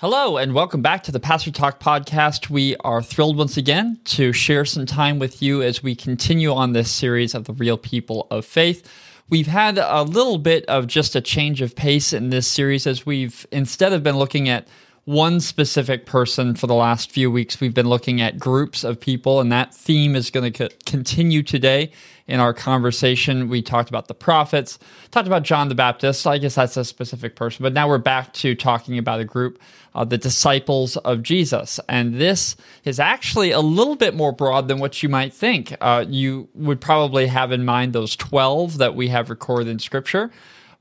Hello, and welcome back to the Pastor Talk podcast. We are thrilled once again to share some time with you as we continue on this series of the real people of faith. We've had a little bit of just a change of pace in this series as we've, instead of been looking at one specific person for the last few weeks, we've been looking at groups of people, and that theme is going to continue today in our conversation. We talked about the prophets, talked about John the Baptist. I guess that's a specific person, but now we're back to talking about a group, uh, the disciples of Jesus. And this is actually a little bit more broad than what you might think. Uh, you would probably have in mind those 12 that we have recorded in Scripture.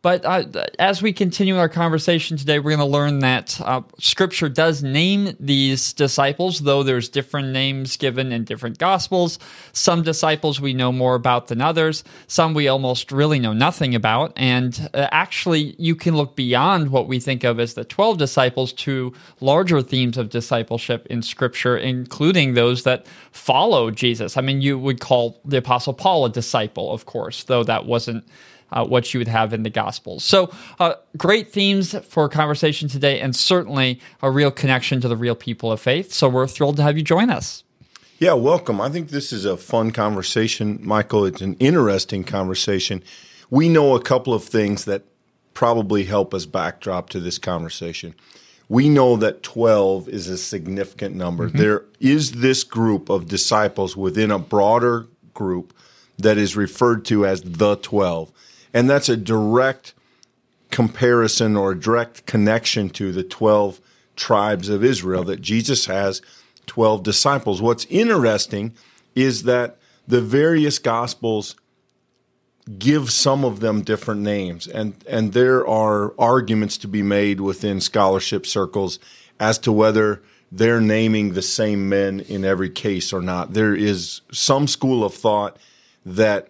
But uh, as we continue our conversation today, we're going to learn that uh, Scripture does name these disciples, though there's different names given in different Gospels. Some disciples we know more about than others. Some we almost really know nothing about. And uh, actually, you can look beyond what we think of as the 12 disciples to larger themes of discipleship in Scripture, including those that follow Jesus. I mean, you would call the Apostle Paul a disciple, of course, though that wasn't uh, what you would have in the Gospels. So, uh, great themes for conversation today, and certainly a real connection to the real people of faith. So, we're thrilled to have you join us. Yeah, welcome. I think this is a fun conversation, Michael. It's an interesting conversation. We know a couple of things that probably help us backdrop to this conversation. We know that 12 is a significant number. Mm-hmm. There is this group of disciples within a broader group that is referred to as the 12. And that's a direct comparison or direct connection to the 12 tribes of Israel that Jesus has 12 disciples. What's interesting is that the various gospels give some of them different names and and there are arguments to be made within scholarship circles as to whether they're naming the same men in every case or not. There is some school of thought that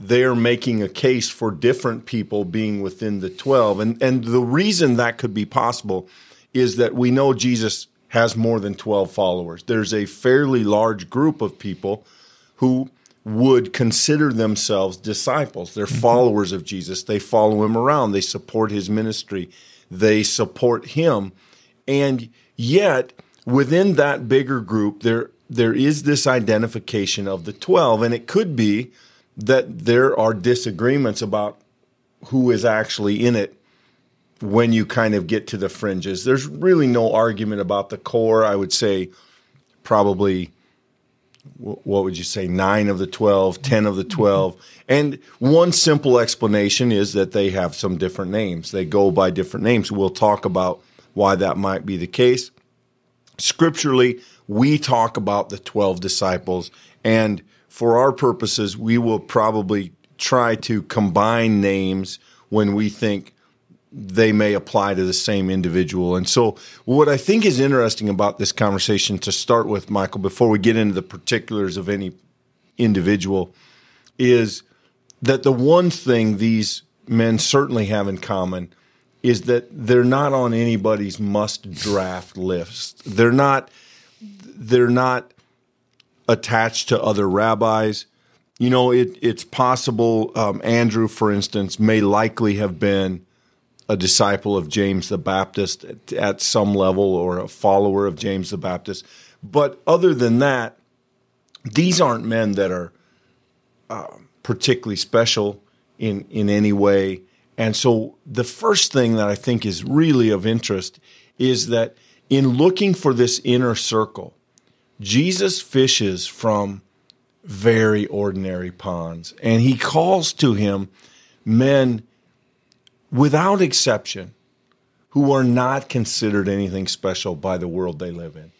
they're making a case for different people being within the 12. And, and the reason that could be possible is that we know Jesus has more than 12 followers. There's a fairly large group of people who would consider themselves disciples. They're mm-hmm. followers of Jesus. They follow him around. They support his ministry. They support him. And yet, within that bigger group, there, there is this identification of the 12. And it could be that there are disagreements about who is actually in it when you kind of get to the fringes. There's really no argument about the core. I would say probably what would you say 9 of the 12, 10 of the mm-hmm. 12. And one simple explanation is that they have some different names. They go by different names. We'll talk about why that might be the case. Scripturally, we talk about the 12 disciples and for our purposes, we will probably try to combine names when we think they may apply to the same individual. And so, what I think is interesting about this conversation to start with, Michael, before we get into the particulars of any individual, is that the one thing these men certainly have in common is that they're not on anybody's must draft list. They're not they're not attached to other rabbis. You know, it, it's possible um, Andrew, for instance, may likely have been a disciple of James the Baptist at, at some level or a follower of James the Baptist. But other than that, these aren't men that are uh, particularly special in, in any way. And so the first thing that I think is really of interest is that in looking for this inner circle, Jesus fishes from very ordinary ponds, and he calls to him men without exception who are not considered anything special by the world they live in.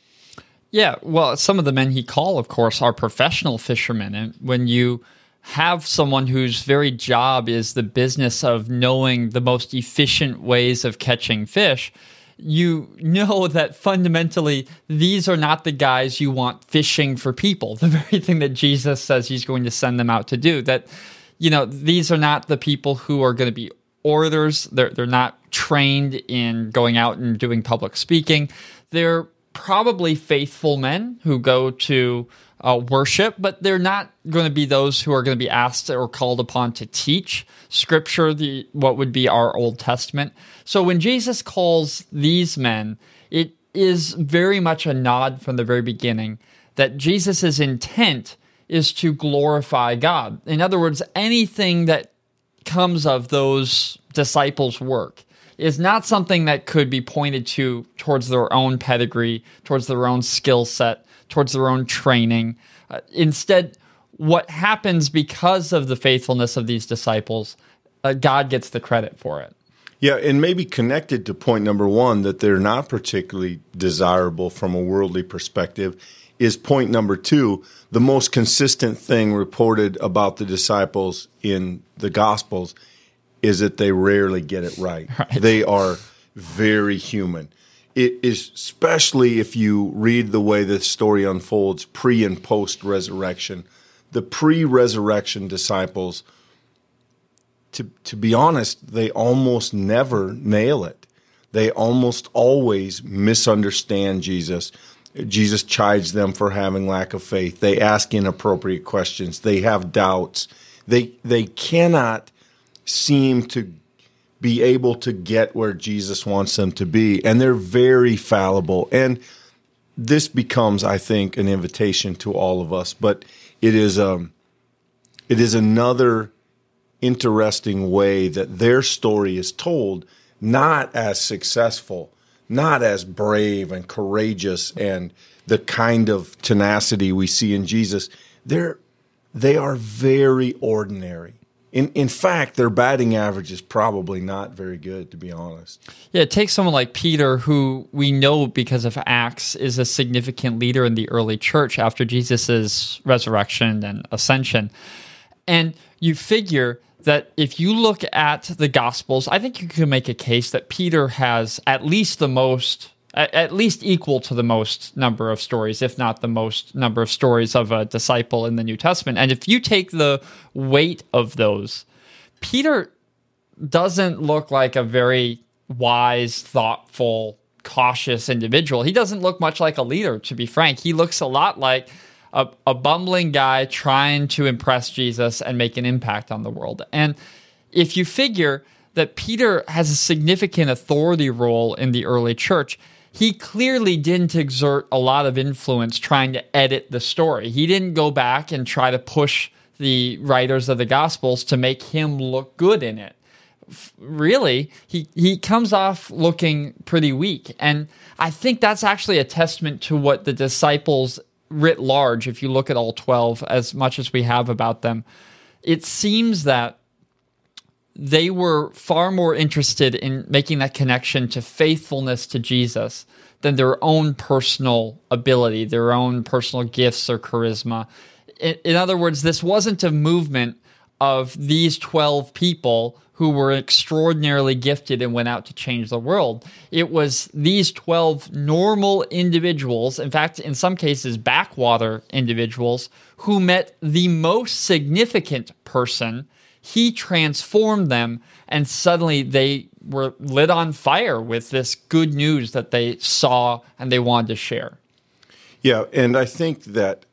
Yeah, well, some of the men he called, of course, are professional fishermen. And when you have someone whose very job is the business of knowing the most efficient ways of catching fish, you know that fundamentally these are not the guys you want fishing for people. The very thing that Jesus says he's going to send them out to do. That, you know, these are not the people who are going to be orators. They're, they're not trained in going out and doing public speaking. They're probably faithful men who go to uh, worship, but they're not going to be those who are going to be asked or called upon to teach scripture, the what would be our Old Testament. So when Jesus calls these men, it is very much a nod from the very beginning that Jesus' intent is to glorify God. In other words, anything that comes of those disciples' work is not something that could be pointed to towards their own pedigree, towards their own skill set, towards their own training. Uh, instead, what happens because of the faithfulness of these disciples, uh, God gets the credit for it. Yeah, and maybe connected to point number one that they're not particularly desirable from a worldly perspective is point number two. The most consistent thing reported about the disciples in the Gospels is that they rarely get it right. right. They are very human. It is especially if you read the way the story unfolds pre and post resurrection. The pre resurrection disciples to to be honest, they almost never nail it. They almost always misunderstand Jesus. Jesus chides them for having lack of faith. They ask inappropriate questions. They have doubts. They they cannot seem to be able to get where Jesus wants them to be, and they're very fallible. And this becomes, I think, an invitation to all of us. But it is um, it is another interesting way that their story is told, not as successful, not as brave and courageous and the kind of tenacity we see in Jesus. They're they are very ordinary. In in fact, their batting average is probably not very good, to be honest. Yeah, it takes someone like Peter, who we know because of Acts is a significant leader in the early church after Jesus' resurrection and ascension. And you figure that if you look at the Gospels, I think you can make a case that Peter has at least the most, at least equal to the most number of stories, if not the most number of stories of a disciple in the New Testament. And if you take the weight of those, Peter doesn't look like a very wise, thoughtful, cautious individual. He doesn't look much like a leader, to be frank. He looks a lot like a, a bumbling guy trying to impress Jesus and make an impact on the world. And if you figure that Peter has a significant authority role in the early church, he clearly didn't exert a lot of influence trying to edit the story. He didn't go back and try to push the writers of the Gospels to make him look good in it. Really, he, he comes off looking pretty weak. And I think that's actually a testament to what the disciples writ large, if you look at all 12, as much as we have about them, it seems that they were far more interested in making that connection to faithfulness to Jesus than their own personal ability, their own personal gifts or charisma. In, in other words, this wasn't a movement of these 12 people who were extraordinarily gifted and went out to change the world. It was these 12 normal individuals, in fact, in some cases, backwater individuals, who met the most significant person. He transformed them, and suddenly they were lit on fire with this good news that they saw and they wanted to share. Yeah, and I think that,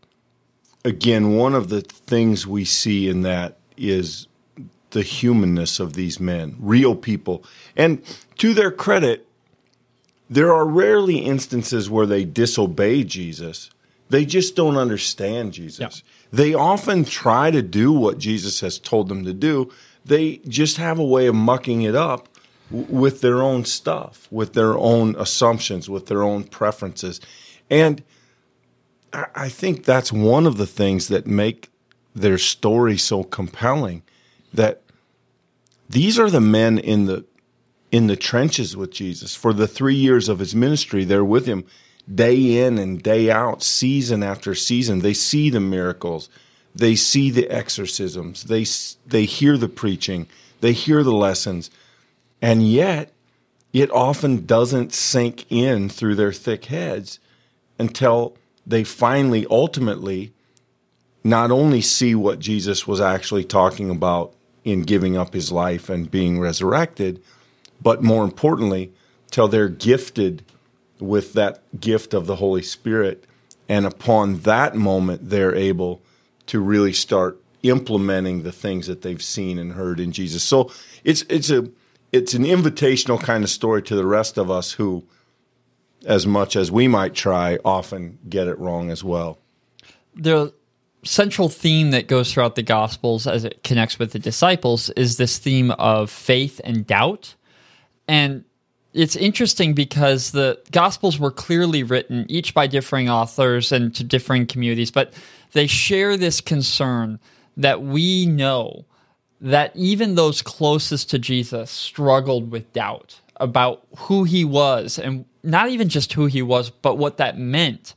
again, one of the things we see in that is the humanness of these men, real people. And to their credit, there are rarely instances where they disobey Jesus. They just don't understand Jesus. Yeah. They often try to do what Jesus has told them to do. They just have a way of mucking it up with their own stuff, with their own assumptions, with their own preferences. And I think that's one of the things that make their story so compelling that these are the men in the in the trenches with Jesus for the 3 years of his ministry they're with him day in and day out season after season. They see the miracles. They see the exorcisms. They they hear the preaching. They hear the lessons. And yet it often doesn't sink in through their thick heads until they finally ultimately not only see what Jesus was actually talking about in giving up his life and being resurrected, but more importantly, till they're gifted with that gift of the Holy Spirit. And upon that moment, they're able to really start implementing the things that they've seen and heard in Jesus. So it's it's a it's an invitational kind of story to the rest of us who, as much as we might try, often get it wrong as well. The central theme that goes throughout the Gospels as it connects with the disciples is this theme of faith and doubt. And it's interesting because the Gospels were clearly written, each by differing authors and to differing communities, but they share this concern that we know that even those closest to Jesus struggled with doubt about who he was and not even just who he was, but what that meant.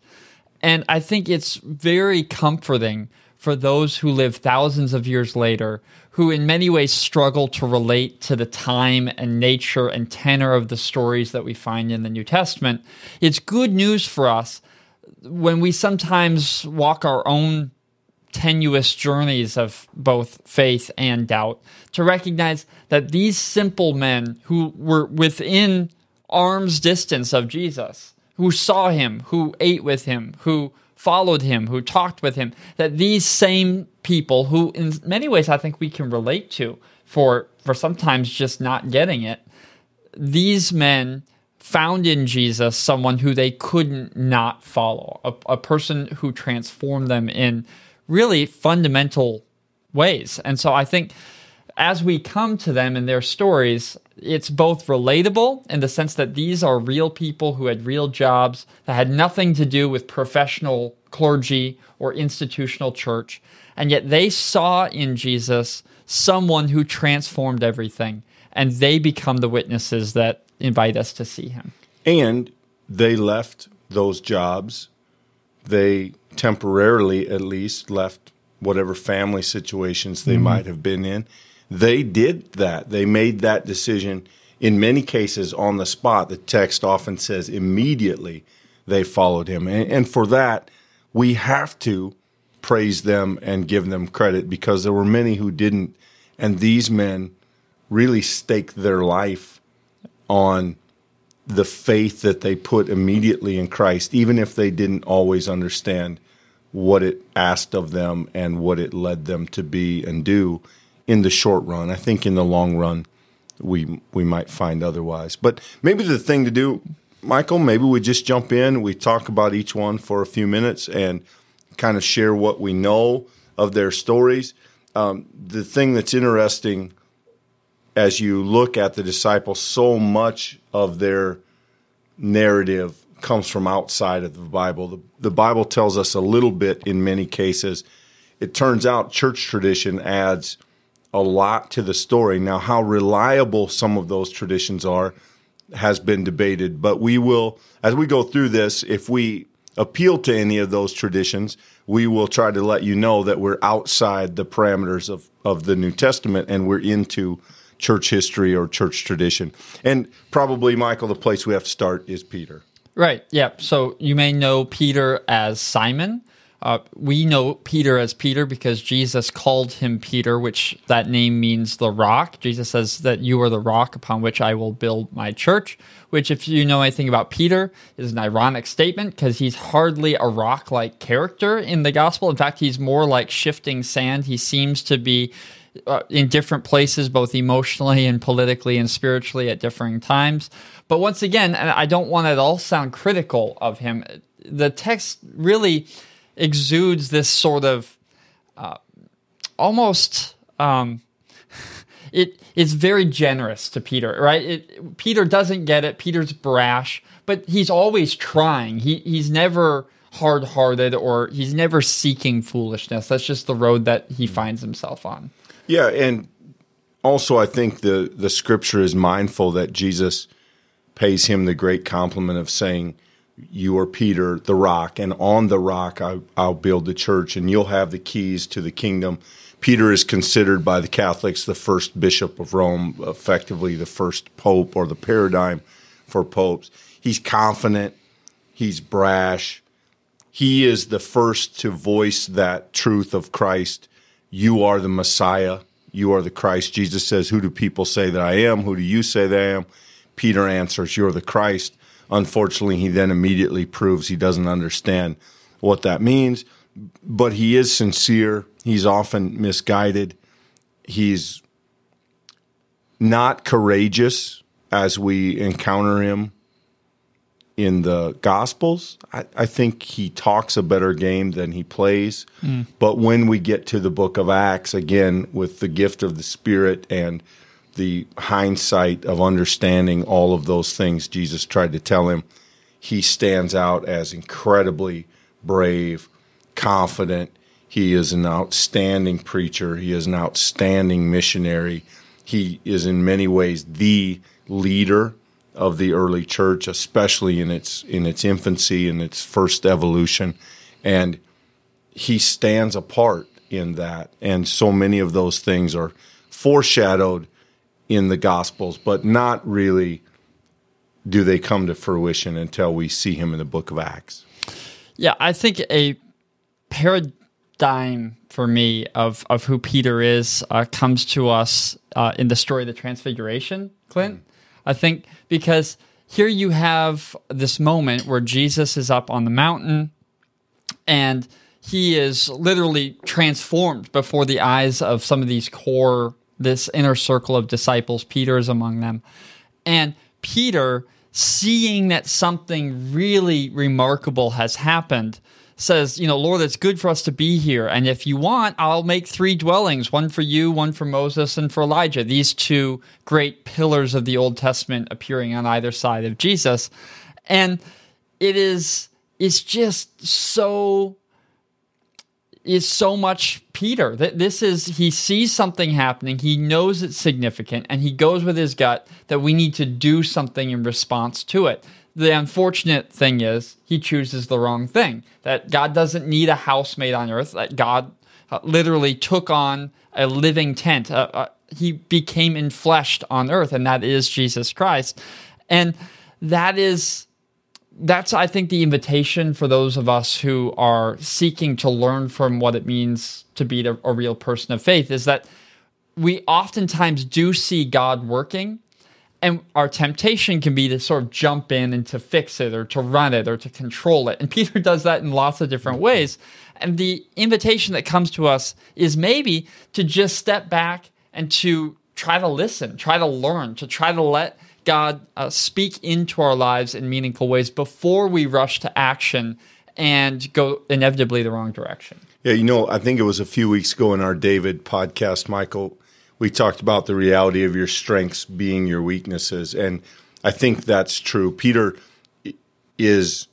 And I think it's very comforting for those who live thousands of years later, who in many ways struggle to relate to the time and nature and tenor of the stories that we find in the New Testament. It's good news for us when we sometimes walk our own tenuous journeys of both faith and doubt to recognize that these simple men who were within arm's distance of Jesus, who saw him, who ate with him, who followed him, who talked with him, that these same people who in many ways I think we can relate to for for sometimes just not getting it, these men found in Jesus someone who they couldn't not follow, a, a person who transformed them in really fundamental ways. And so I think as we come to them and their stories, it's both relatable in the sense that these are real people who had real jobs that had nothing to do with professional clergy or institutional church. And yet they saw in Jesus someone who transformed everything. And they become the witnesses that invite us to see him. And they left those jobs. They temporarily at least left whatever family situations they mm-hmm. might have been in. They did that. They made that decision in many cases on the spot. The text often says immediately they followed him. And, and for that, we have to praise them and give them credit because there were many who didn't. And these men really staked their life on the faith that they put immediately in Christ, even if they didn't always understand what it asked of them and what it led them to be and do in the short run. I think in the long run, we we might find otherwise. But maybe the thing to do, Michael, maybe we just jump in. We talk about each one for a few minutes and kind of share what we know of their stories. Um, the thing that's interesting as you look at the disciples, so much of their narrative comes from outside of the Bible. The, the Bible tells us a little bit in many cases. It turns out church tradition adds a lot to the story. Now, how reliable some of those traditions are has been debated, but we will, as we go through this, if we appeal to any of those traditions, we will try to let you know that we're outside the parameters of, of the New Testament and we're into church history or church tradition. And probably, Michael, the place we have to start is Peter. Right. Yeah. So you may know Peter as Simon. Uh, we know Peter as Peter because Jesus called him Peter, which that name means the rock. Jesus says that you are the rock upon which I will build my church, which, if you know anything about Peter, is an ironic statement because he's hardly a rock like character in the gospel. In fact, he's more like shifting sand. He seems to be uh, in different places, both emotionally and politically and spiritually at differing times. But once again, I don't want to at all sound critical of him, the text really exudes this sort of uh, almost. Um, it it's very generous to Peter, right? It, Peter doesn't get it. Peter's brash, but he's always trying. He he's never hard-hearted or he's never seeking foolishness. That's just the road that he finds himself on. Yeah, and also I think the the scripture is mindful that Jesus pays him the great compliment of saying, "You are Peter, the rock, and on the rock I, I'll build the church, and you'll have the keys to the kingdom." Peter is considered by the Catholics the first bishop of Rome, effectively the first pope or the paradigm for popes. He's confident, he's brash. He is the first to voice that truth of Christ you are the Messiah. You are the Christ. Jesus says, Who do people say that I am? Who do you say that I am? Peter answers, You're the Christ. Unfortunately, he then immediately proves he doesn't understand what that means. But he is sincere. He's often misguided. He's not courageous as we encounter him in the Gospels. I, I, think he talks a better game than he plays. Mm. But when we get to the book of Acts, again, with the gift of the Spirit and the hindsight of understanding all of those things Jesus tried to tell him, he stands out as incredibly brave, confident. He is an outstanding preacher. He is an outstanding missionary. He is in many ways the leader of the early church, especially in its in its infancy and its first evolution, and he stands apart in that. And so many of those things are foreshadowed in the Gospels, but not really do they come to fruition until we see him in the book of Acts. Yeah, I think a paradigm for me of, of who Peter is uh, comes to us uh, in the story of the Transfiguration, Clint. Mm. I think because here you have this moment where Jesus is up on the mountain and he is literally transformed before the eyes of some of these core this inner circle of disciples. Peter is among them. And Peter, seeing that something really remarkable has happened, says, You know, Lord, it's good for us to be here. And if you want, I'll make three dwellings one for you, one for Moses, and for Elijah. These two great pillars of the Old Testament appearing on either side of Jesus. And it is, it's just so is so much Peter. That this is he sees something happening, he knows it's significant, and he goes with his gut that we need to do something in response to it. The unfortunate thing is he chooses the wrong thing. That God doesn't need a house made on earth. That God uh, literally took on a living tent. Uh, uh, he became enfleshed on earth, and that is Jesus Christ. And that is that's I think the invitation for those of us who are seeking to learn from what it means to be a, a real person of faith is that we oftentimes do see God working and our temptation can be to sort of jump in and to fix it or to run it or to control it. And Peter does that in lots of different ways. And the invitation that comes to us is maybe to just step back and to try to listen, try to learn, to try to let God uh, speak into our lives in meaningful ways before we rush to action and go inevitably the wrong direction. Yeah, you know, I think it was a few weeks ago in our David podcast, Michael, we talked about the reality of your strengths being your weaknesses. And I think that's true. Peter is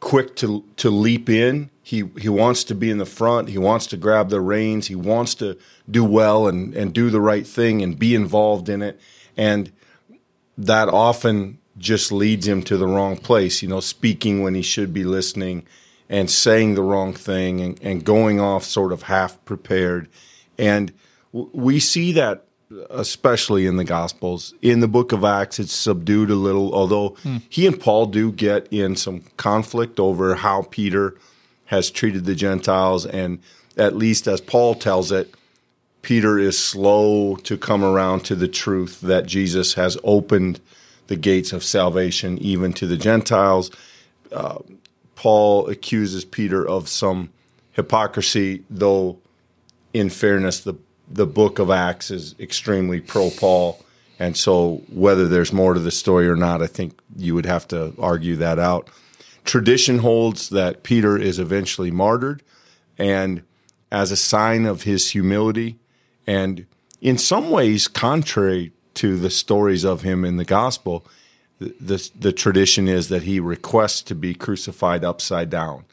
quick to to leap in. He he wants to be in the front. He wants to grab the reins. He wants to do well and, and do the right thing and be involved in it. And that often just leads him to the wrong place, you know, speaking when he should be listening and saying the wrong thing and, and going off sort of half prepared. And w- we see that especially in the Gospels. In the book of Acts, it's subdued a little, although hmm. he and Paul do get in some conflict over how Peter has treated the Gentiles. And at least as Paul tells it, Peter is slow to come around to the truth that Jesus has opened the gates of salvation even to the Gentiles. Uh, Paul accuses Peter of some hypocrisy, though, in fairness, the, the book of Acts is extremely pro Paul. And so, whether there's more to the story or not, I think you would have to argue that out. Tradition holds that Peter is eventually martyred, and as a sign of his humility, and in some ways, contrary to the stories of him in the gospel, the, the, the tradition is that he requests to be crucified upside down.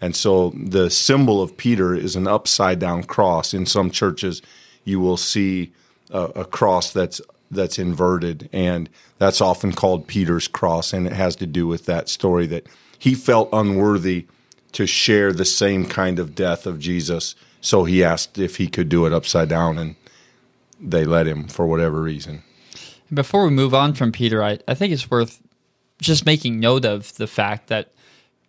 And so the symbol of Peter is an upside down cross. In some churches, you will see a, a, cross that's that's inverted, and that's often called Peter's cross, and it has to do with that story that he felt unworthy to share the same kind of death of Jesus so he asked if he could do it upside down, and they let him for whatever reason. Before we move on from Peter, I, I think it's worth just making note of the fact that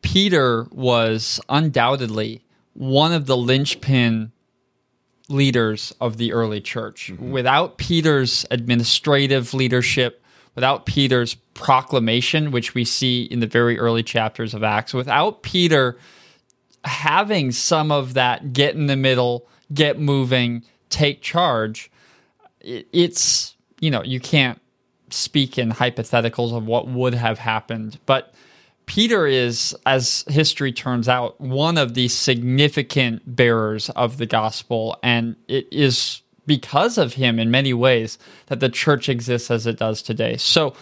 Peter was undoubtedly one of the linchpin leaders of the early church. Mm-hmm. Without Peter's administrative leadership, without Peter's proclamation, which we see in the very early chapters of Acts, without Peter having some of that get in the middle, get moving, take charge, it's, you know, you can't speak in hypotheticals of what would have happened. But Peter is, as history turns out, one of the significant bearers of the gospel. And it is because of him in many ways that the church exists as it does today. So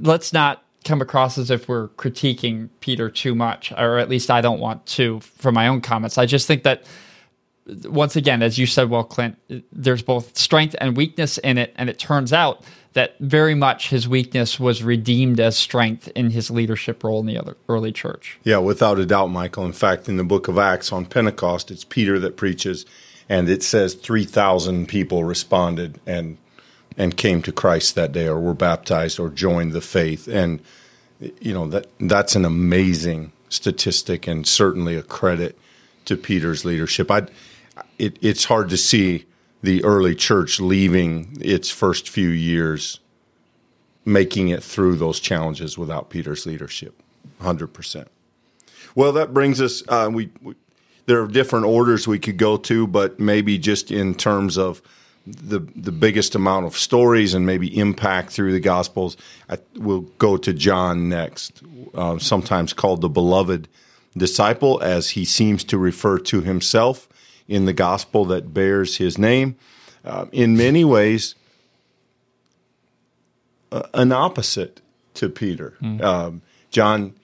let's not come across as if we're critiquing Peter too much, or at least I don't want to from my own comments. I just think that once again, as you said, well, Clint, there's both strength and weakness in it, and it turns out that very much his weakness was redeemed as strength in his leadership role in the early church. Yeah, without a doubt, Michael. In fact, in the book of Acts on Pentecost, it's Peter that preaches, and it says three thousand people responded and and came to Christ that day, or were baptized, or joined the faith, and you know that that's an amazing statistic, and certainly a credit to Peter's leadership. I it, it's hard to see the early church leaving its first few years making it through those challenges without Peter's leadership. 100%. Well, that brings us, uh, we, we, there are different orders we could go to, but maybe just in terms of the the biggest amount of stories and maybe impact through the Gospels, I, we'll go to John next, uh, sometimes called the beloved disciple, as he seems to refer to himself in the gospel that bears his name. Uh, in many ways, uh, an opposite to Peter. Mm. Um, John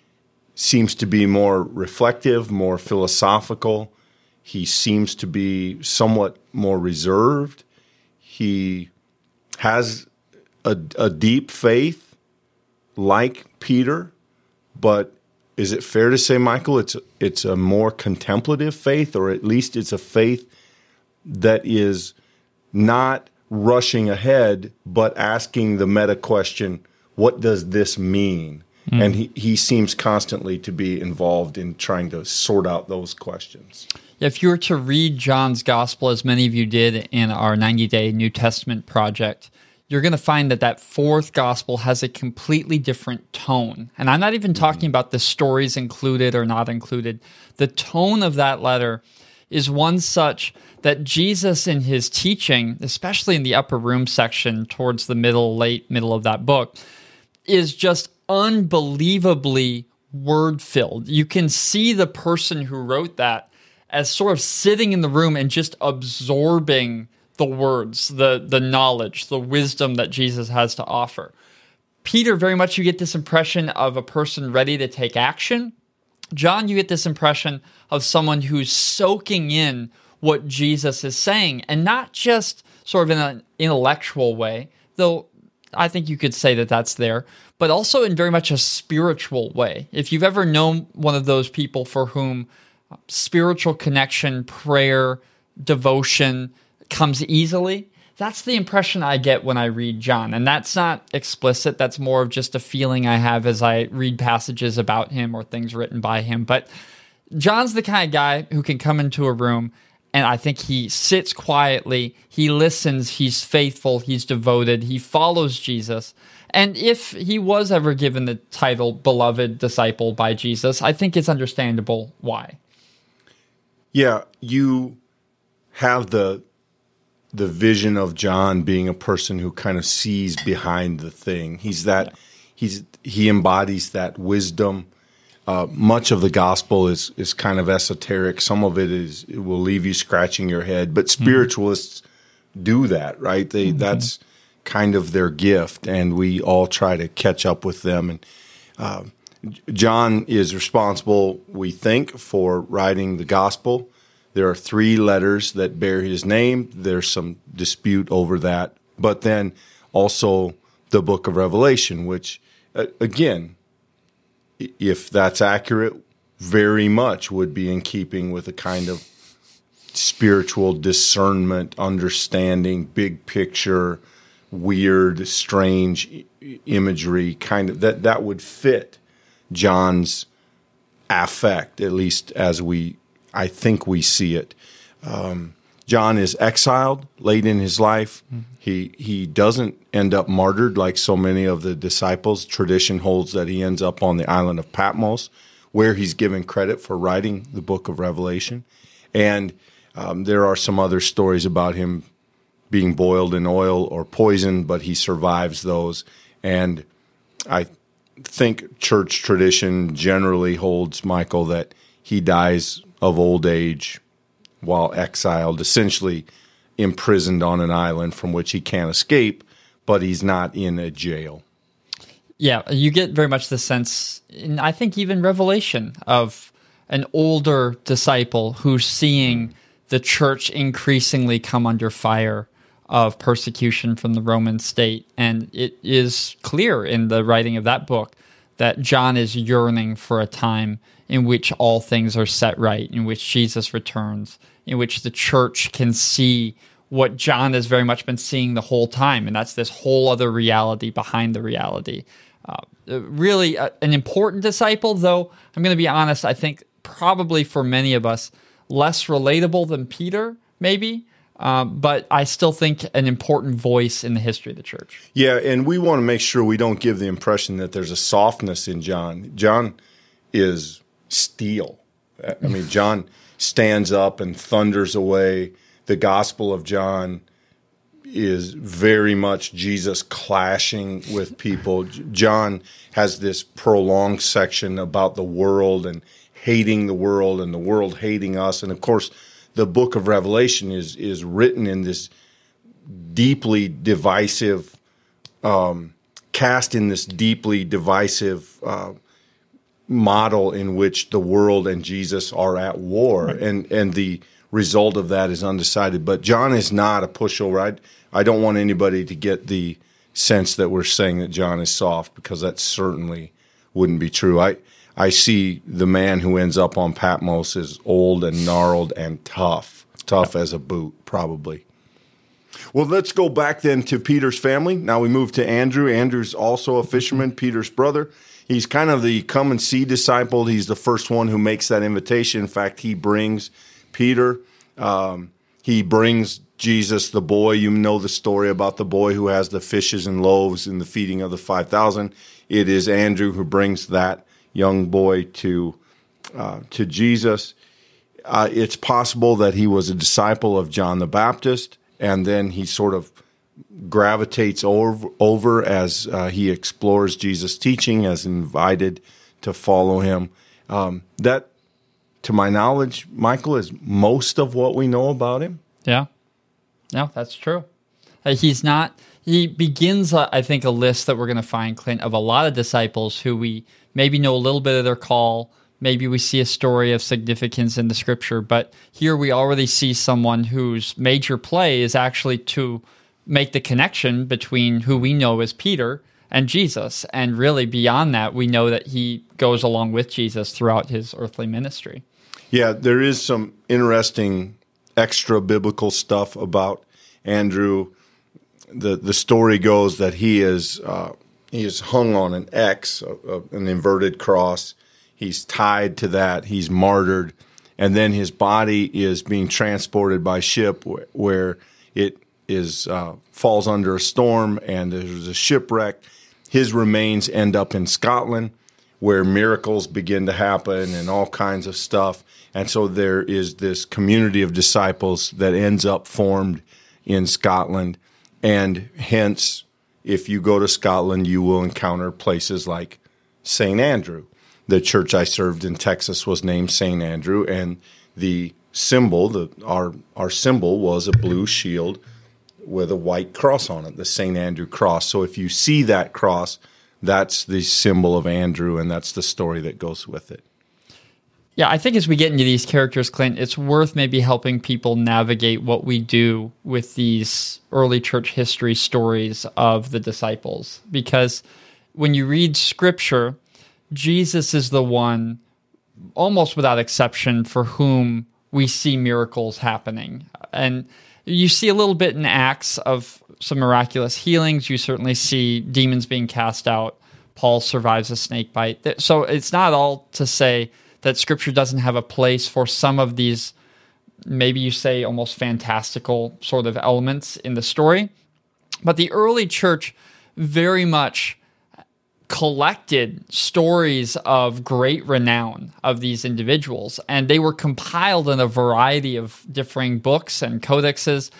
seems to be more reflective, more philosophical. He seems to be somewhat more reserved. He has a, a deep faith like Peter, but is it fair to say, Michael, it's it's a more contemplative faith, or at least it's a faith that is not rushing ahead, but asking the meta question, what does this mean? Mm. And he, he seems constantly to be involved in trying to sort out those questions. If you were to read John's gospel, as many of you did in our 90 day New Testament project, you're going to find that that fourth gospel has a completely different tone. And I'm not even talking about the stories included or not included. The tone of that letter is one such that Jesus, in his teaching, especially in the upper room section towards the middle, late middle of that book, is just unbelievably word filled. You can see the person who wrote that as sort of sitting in the room and just absorbing the words, the the knowledge, the wisdom that Jesus has to offer. Peter, very much you get this impression of a person ready to take action. John, you get this impression of someone who's soaking in what Jesus is saying, and not just sort of in an intellectual way, though I think you could say that that's there, but also in very much a spiritual way. If you've ever known one of those people for whom spiritual connection, prayer, devotion, comes easily. That's the impression I get when I read John. And that's not explicit. That's more of just a feeling I have as I read passages about him or things written by him. But John's the kind of guy who can come into a room and I think he sits quietly, he listens, he's faithful, he's devoted, he follows Jesus. And if he was ever given the title beloved disciple by Jesus, I think it's understandable why. Yeah, you have the the vision of John being a person who kind of sees behind the thing. He's that he's he embodies that wisdom. Uh, much of the gospel is is kind of esoteric. Some of it is it will leave you scratching your head. But mm-hmm. spiritualists mm-hmm. do that, right? They mm-hmm. that's kind of their gift, and we all try to catch up with them. And uh, John is responsible, we think, for writing the gospel. There are three letters that bear his name. There's some dispute over that. But then also the book of Revelation, which, uh, again, if that's accurate, very much would be in keeping with a kind of spiritual discernment, understanding, big picture, weird, strange imagery kind of that that would fit John's affect, at least as we I think we see it. Um, John is exiled late in his life. He he doesn't end up martyred like so many of the disciples. Tradition holds that he ends up on the island of Patmos, where he's given credit for writing the book of Revelation. And um, there are some other stories about him being boiled in oil or poisoned, but he survives those. And I think church tradition generally holds, Michael, that he dies of old age while exiled, essentially imprisoned on an island from which he can't escape, but he's not in a jail. Yeah, you get very much the sense, and I think even Revelation, of an older disciple who's seeing the church increasingly come under fire of persecution from the Roman state. And it is clear in the writing of that book that John is yearning for a time in which all things are set right, in which Jesus returns, in which the church can see what John has very much been seeing the whole time, and that's this whole other reality behind the reality. Uh, really, uh, an important disciple, though I'm going to be honest, I think probably for many of us, less relatable than Peter, maybe. Um, but I still think an important voice in the history of the church. Yeah, and we want to make sure we don't give the impression that there's a softness in John. John is steel. I mean, John stands up and thunders away. The Gospel of John is very much Jesus clashing with people. John has this prolonged section about the world and hating the world and the world hating us. And of course, the book of Revelation is is written in this deeply divisive, um, cast in this deeply divisive uh, model in which the world and Jesus are at war, right. and and the result of that is undecided. But John is not a pushover. I I don't want anybody to get the sense that we're saying that John is soft because that certainly wouldn't be true. I I see the man who ends up on Patmos as old and gnarled and tough, tough as a boot, probably. Well, let's go back then to Peter's family. Now we move to Andrew. Andrew's also a fisherman, Peter's brother. He's kind of the come and see disciple. He's the first one who makes that invitation. In fact, he brings Peter. Um, he brings Jesus, the boy. You know the story about the boy who has the fishes and loaves in the feeding of the 5,000. It is Andrew who brings that young boy to uh, to Jesus. Uh, it's possible that he was a disciple of John the Baptist, and then he sort of gravitates over, over as uh, he explores Jesus' teaching, as invited to follow him. Um, that, to my knowledge, Michael is most of what we know about him. Yeah, no, that's true. Uh, he's not. He begins, uh, I think, a list that we're going to find, Clint, of a lot of disciples who we maybe know a little bit of their call. Maybe we see a story of significance in the scripture, but here we already see someone whose major play is actually to make the connection between who we know as Peter and Jesus. And really, beyond that, we know that he goes along with Jesus throughout his earthly ministry. Yeah, there is some interesting extra biblical stuff about Andrew. The, the story goes that he is uh, he is hung on an X, an inverted cross. He's tied to that. He's martyred, and then his body is being transported by ship where it is uh, falls under a storm, and there's a shipwreck. His remains end up in Scotland, where miracles begin to happen and all kinds of stuff. And so there is this community of disciples that ends up formed in Scotland, and hence if you go to Scotland, you will encounter places like St. Andrew. The church I served in Texas was named St. Andrew, and the symbol, the, our, our symbol was a blue shield with a white cross on it, the St. Andrew cross. So if you see that cross, that's the symbol of Andrew, and that's the story that goes with it. Yeah, I think as we get into these characters, Clint, it's worth maybe helping people navigate what we do with these early church history stories of the disciples. Because when you read scripture, Jesus is the one, almost without exception, for whom we see miracles happening. And you see a little bit in Acts of some miraculous healings. You certainly see demons being cast out. Paul survives a snake bite. So it's not all to say that scripture doesn't have a place for some of these maybe you say almost fantastical sort of elements in the story. But the early church very much collected stories of great renown of these individuals, and they were compiled in a variety of differing books and codexes.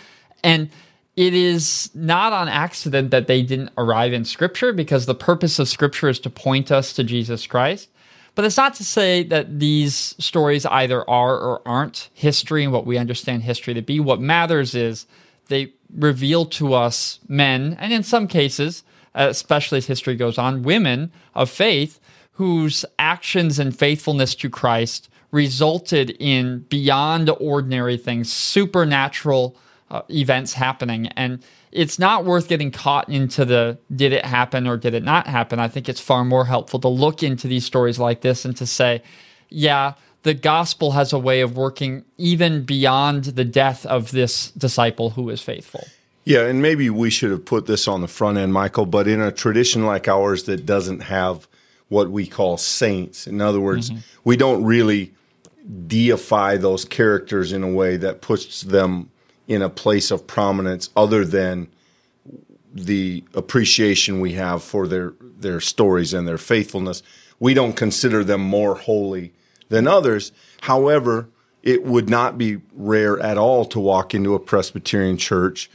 And it is not on accident that they didn't arrive in Scripture because the purpose of Scripture is to point us to Jesus Christ. But it's not to say that these stories either are or aren't history and what we understand history to be. What matters is they reveal to us men, and in some cases, especially as history goes on, women of faith whose actions and faithfulness to Christ resulted in beyond ordinary things, supernatural uh, events happening. And it's not worth getting caught into the did it happen or did it not happen. I think it's far more helpful to look into these stories like this and to say, yeah, the gospel has a way of working even beyond the death of this disciple who is faithful. Yeah, and maybe we should have put this on the front end, Michael, but in a tradition like ours that doesn't have what we call saints, in other words, mm-hmm. we don't really deify those characters in a way that puts them in a place of prominence other than the appreciation we have for their their stories and their faithfulness. We don't consider them more holy than others. However, it would not be rare at all to walk into a Presbyterian church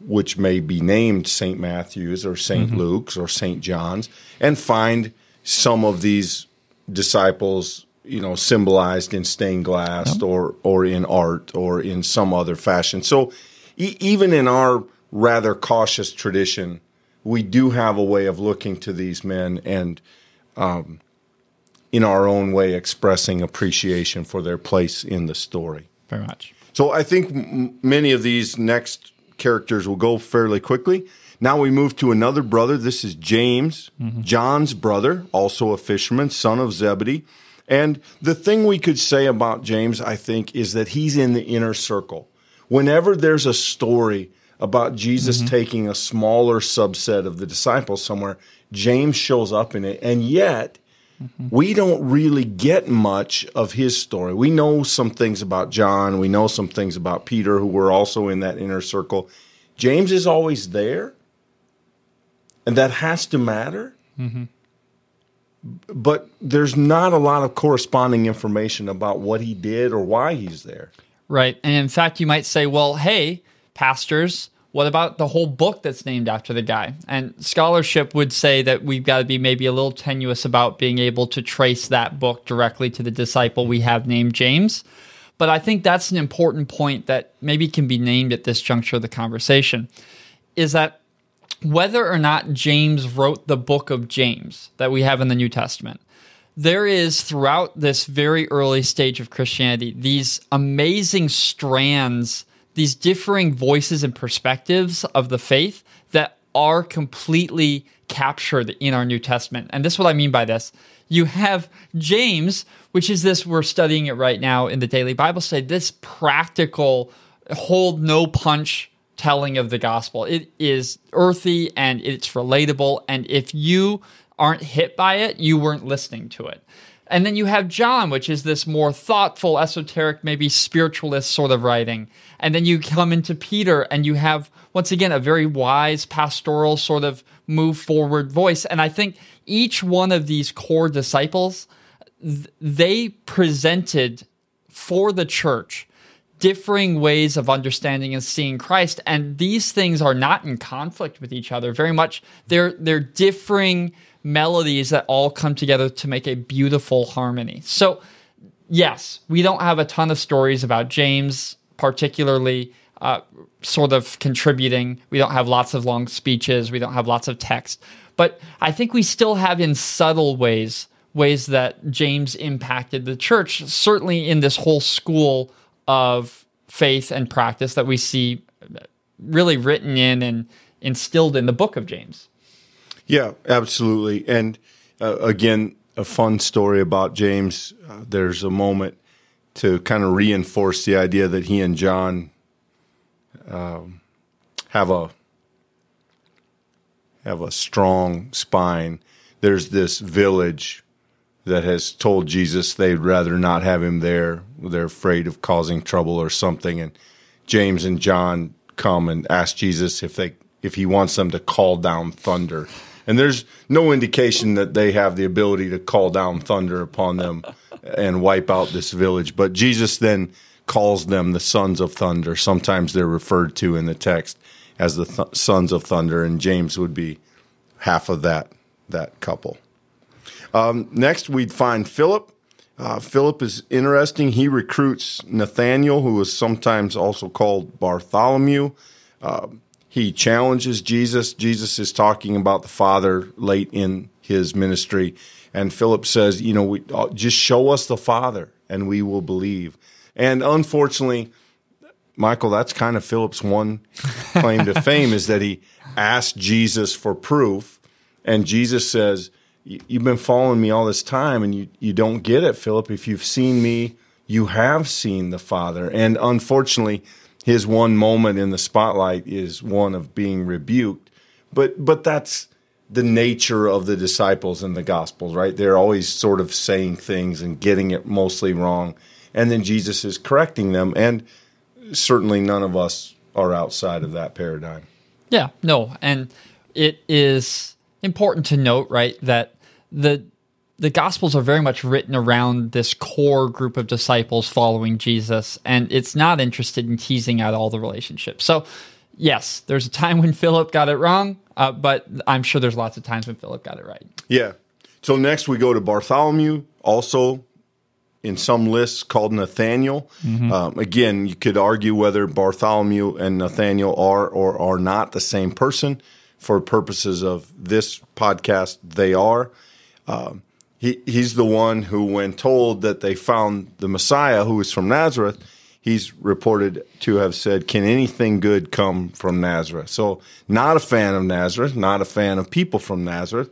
which may be named St. Matthew's or saint mm-hmm. Luke's or St. John's and find some of these disciples you know symbolized in stained glass or or in art or in some other fashion. So e- even in our rather cautious tradition, we do have a way of looking to these men and um, in our own way expressing appreciation for their place in the story. Very much. So I think m- many of these next characters will go fairly quickly. Now we move to another brother. This is James, mm-hmm. John's brother, also a fisherman, son of Zebedee. And the thing we could say about James, I think, is that he's in the inner circle. Whenever there's a story about Jesus mm-hmm. taking a smaller subset of the disciples somewhere, James shows up in it. And yet, mm-hmm. we don't really get much of his story. We know some things about John, we know some things about Peter, who were also in that inner circle. James is always there, and that has to matter. Mm-hmm but there's not a lot of corresponding information about what he did or why he's there. Right. And in fact, you might say, well, hey, pastors, what about the whole book that's named after the guy? And scholarship would say that we've got to be maybe a little tenuous about being able to trace that book directly to the disciple we have named James. But I think that's an important point that maybe can be named at this juncture of the conversation is that whether or not James wrote the book of James that we have in the New Testament, there is throughout this very early stage of Christianity these amazing strands, these differing voices and perspectives of the faith that are completely captured in our New Testament. And this is what I mean by this. You have James, which is this, we're studying it right now in the daily Bible study, this practical, hold no punch telling of the gospel. It is earthy and it's relatable. And if you aren't hit by it, you weren't listening to it. And then you have John, which is this more thoughtful, esoteric, maybe spiritualist sort of writing. And then you come into Peter and you have, once again, a very wise, pastoral sort of move forward voice. And I think each one of these core disciples, they presented for the church differing ways of understanding and seeing Christ, and these things are not in conflict with each other. Very much, they're they're differing melodies that all come together to make a beautiful harmony. So, yes, we don't have a ton of stories about James, particularly. Uh, sort of contributing. We don't have lots of long speeches. We don't have lots of text. But I think we still have, in subtle ways, ways that James impacted the church, certainly in this whole school of faith and practice that we see really written in and instilled in the book of James. Yeah, absolutely. And uh, again, a fun story about James. Uh, there's a moment to kind of reinforce the idea that he and John um, have a have a strong spine. There's this village that has told Jesus they'd rather not have him there. They're afraid of causing trouble or something. And James and John come and ask Jesus if they if he wants them to call down thunder. And there's no indication that they have the ability to call down thunder upon them and wipe out this village. But Jesus then calls them the sons of thunder. Sometimes they're referred to in the text as the th- sons of thunder, and James would be half of that that couple. Um, next, we'd find Philip. Uh, Philip is interesting. He recruits Nathaniel, who is sometimes also called Bartholomew. Uh, he challenges Jesus. Jesus is talking about the Father late in his ministry, and Philip says, "You know, we, uh, just show us the Father, and we will believe." And unfortunately, Michael, that's kind of Philip's one claim to fame is that he asked Jesus for proof, and Jesus says, "You've been following me all this time, and you you don't get it, Philip. If you've seen me, you have seen the Father." And unfortunately, his one moment in the spotlight is one of being rebuked, but but that's the nature of the disciples in the Gospels, right? They're always sort of saying things and getting it mostly wrong, and then Jesus is correcting them, and certainly none of us are outside of that paradigm. Yeah, no, and it is important to note, right, that the the gospels are very much written around this core group of disciples following Jesus, and it's not interested in teasing out all the relationships. So, yes, there's a time when Philip got it wrong, uh, but I'm sure there's lots of times when Philip got it right. Yeah. So next we go to Bartholomew, also in some lists called Nathaniel. Mm-hmm. Um, again, you could argue whether Bartholomew and Nathaniel are or are not the same person. For purposes of this podcast, they are. Um, he, he's the one who, when told that they found the Messiah, who is from Nazareth, he's reported to have said, Can anything good come from Nazareth? So, not a fan of Nazareth, not a fan of people from Nazareth.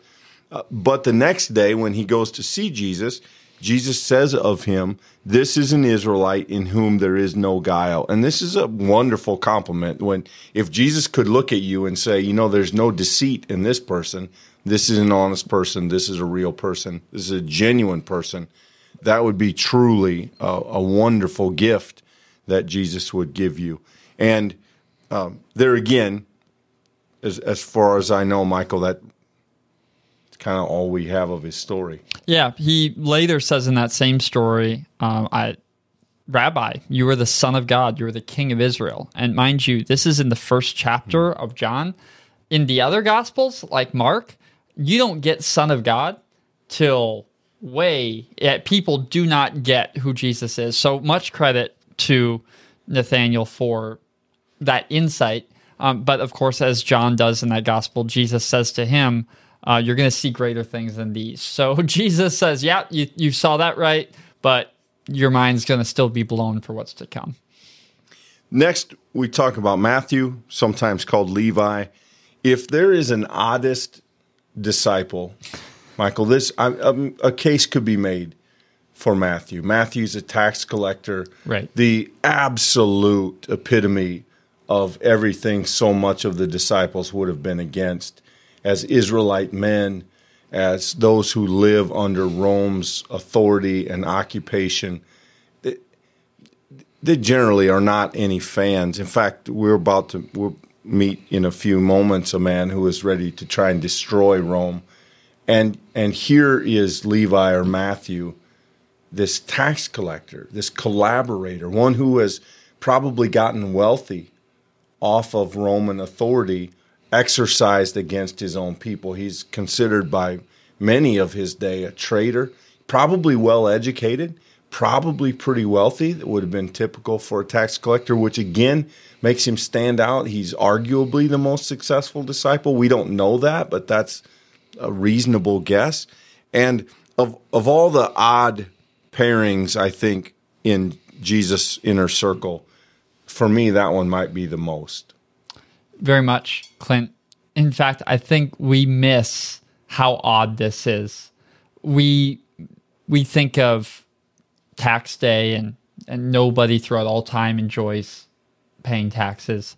Uh, but the next day, when he goes to see Jesus, Jesus says of him, This is an Israelite in whom there is no guile. And this is a wonderful compliment when if Jesus could look at you and say, You know, there's no deceit in this person, this is an honest person, this is a real person, this is a genuine person, that would be truly a, a wonderful gift that Jesus would give you. And um, there again, as, as far as I know, Michael, that kind of all we have of his story. Yeah, he later says in that same story, um, I, Rabbi, you are the Son of God, you are the King of Israel. And mind you, this is in the first chapter of John. In the other Gospels, like Mark, you don't get Son of God till way. Yeah, people do not get who Jesus is. So much credit to Nathaniel for that insight. Um, but of course, as John does in that gospel, Jesus says to him, uh, You're going to see greater things than these. So Jesus says, Yeah, you, you saw that right, but your mind's going to still be blown for what's to come. Next, we talk about Matthew, sometimes called Levi. If there is an oddest disciple, Michael, this I, um, a case could be made for Matthew. Matthew's a tax collector, right? The absolute epitome of everything so much of the disciples would have been against as Israelite men, as those who live under Rome's authority and occupation. They, they generally are not any fans. In fact, we're about to we'll meet in a few moments a man who is ready to try and destroy Rome. And and here is Levi or Matthew, this tax collector, this collaborator, one who has probably gotten wealthy off of Roman authority exercised against his own people. He's considered by many of his day a traitor, probably well educated, probably pretty wealthy. That would have been typical for a tax collector, which again makes him stand out. He's arguably the most successful disciple. We don't know that, but that's a reasonable guess. And of of all the odd pairings, I think in Jesus' inner circle, for me that one might be the most very much, Clint. In fact, I think we miss how odd this is. We we think of tax day and and nobody throughout all time enjoys paying taxes.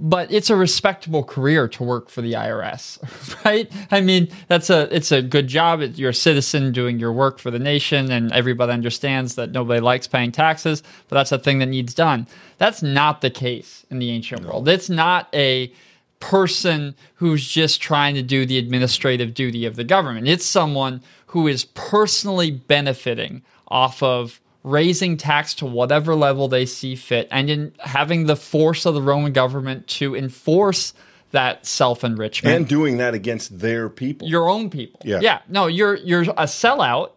but it's a respectable career to work for the IRS, right? I mean, that's a it's a good job. You're a citizen doing your work for the nation, and everybody understands that nobody likes paying taxes, but that's a thing that needs done. That's not the case in the ancient no. world. It's not a person who's just trying to do the administrative duty of the government. It's someone who is personally benefiting off of raising tax to whatever level they see fit and in having the force of the Roman government to enforce that self enrichment and doing that against their people, your own people. Yeah, yeah. No, you're you're a sellout,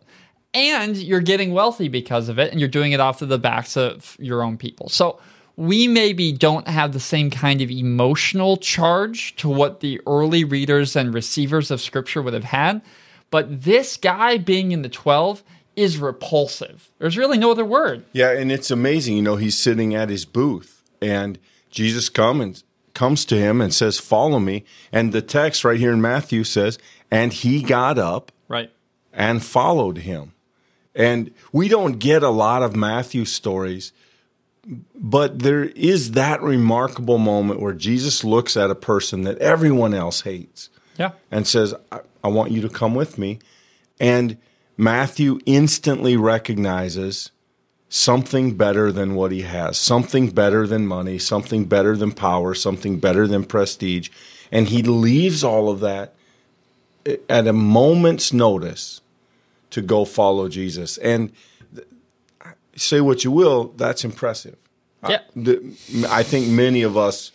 and you're getting wealthy because of it, and you're doing it off of the backs of your own people. So we maybe don't have the same kind of emotional charge to what the early readers and receivers of Scripture would have had, but this guy being in the twelve is repulsive. There's really no other word. Yeah, and it's amazing. You know, he's sitting at his booth, and Jesus come and comes to him and says, "Follow me." And the text right here in Matthew says, "And he got up, right, and followed him." And we don't get a lot of Matthew stories, but there is that remarkable moment where Jesus looks at a person that everyone else hates, yeah, and says, "I, I want you to come with me," and Matthew instantly recognizes something better than what he has, something better than money, something better than power, something better than prestige. And he leaves all of that at a moment's notice to go follow Jesus. And say what you will, that's impressive. Yeah. I, I think many of us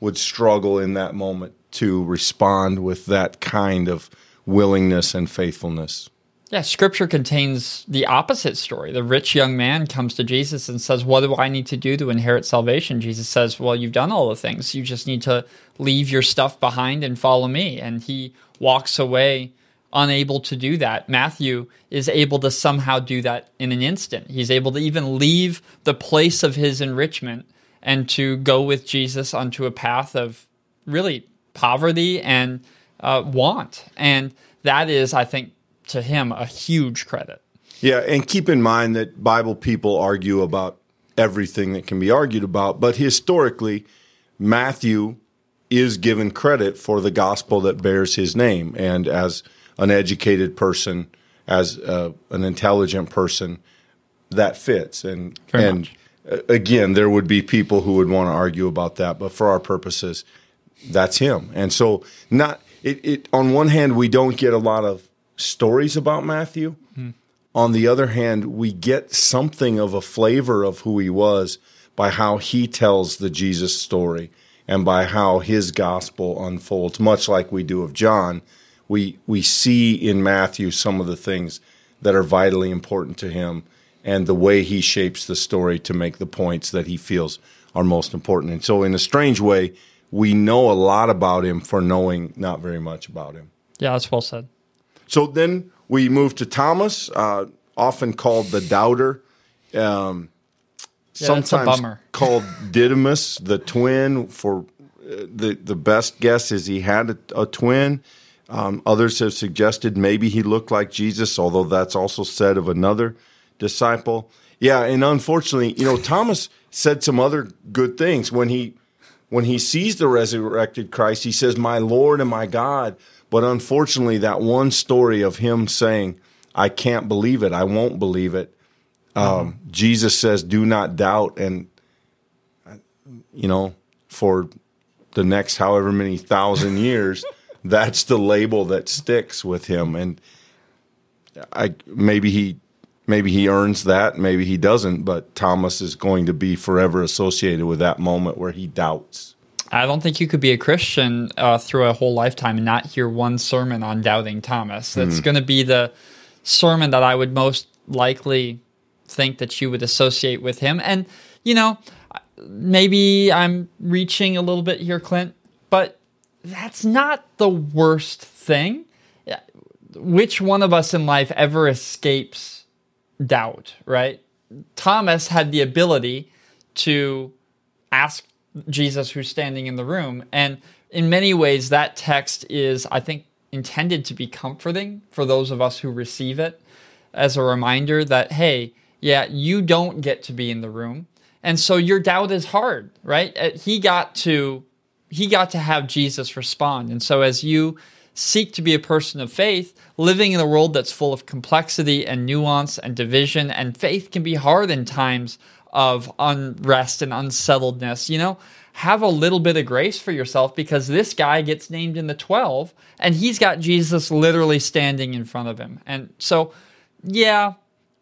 would struggle in that moment to respond with that kind of willingness and faithfulness. Yeah, scripture contains the opposite story. The rich young man comes to Jesus and says, What do I need to do to inherit salvation? Jesus says, Well, you've done all the things. You just need to leave your stuff behind and follow me. And he walks away unable to do that. Matthew is able to somehow do that in an instant. He's able to even leave the place of his enrichment and to go with Jesus onto a path of really poverty and uh, want. And that is, I think, to him a huge credit. Yeah, and keep in mind that Bible people argue about everything that can be argued about, but historically, Matthew is given credit for the gospel that bears his name. And as an educated person, as uh, an intelligent person, that fits. And Very and much. again, there would be people who would want to argue about that, but for our purposes, that's him. And so, not it, it. On one hand, we don't get a lot of stories about Matthew. Hmm. On the other hand, we get something of a flavor of who he was by how he tells the Jesus story and by how his gospel unfolds, much like we do of John. We, we see in Matthew some of the things that are vitally important to him and the way he shapes the story to make the points that he feels are most important. And so, in a strange way, we know a lot about him for knowing not very much about him. Yeah, that's well said. So then we move to Thomas, uh, often called the doubter. Um, yeah, sometimes called Didymus, the twin. For uh, the the best guess is he had a, a twin. Um, others have suggested maybe he looked like Jesus, although that's also said of another disciple. Yeah, and unfortunately, you know, Thomas said some other good things when he when he sees the resurrected Christ. He says, "My Lord and my God." But unfortunately, that one story of him saying, I can't believe it, I won't believe it, um, Jesus says, do not doubt. And, you know, for the next however many thousand years, that's the label that sticks with him. And I maybe he maybe he earns that, maybe he doesn't, but Thomas is going to be forever associated with that moment where he doubts. I don't think you could be a Christian uh, through a whole lifetime and not hear one sermon on doubting Thomas. That's mm. going to be the sermon that I would most likely think that you would associate with him. And, you know, maybe I'm reaching a little bit here, Clint, but that's not the worst thing. Which one of us in life ever escapes doubt, right? Thomas had the ability to ask Jesus who's standing in the room. And in many ways, that text is, I think, intended to be comforting for those of us who receive it as a reminder that, hey, yeah, you don't get to be in the room. And so your doubt is hard, right? Uh, he got to he got to have Jesus respond. And so as you seek to be a person of faith, living in a world that's full of complexity and nuance and division, and faith can be hard in times of unrest and unsettledness, you know, have a little bit of grace for yourself because this guy gets named in the 12 and he's got Jesus literally standing in front of him. And so, yeah,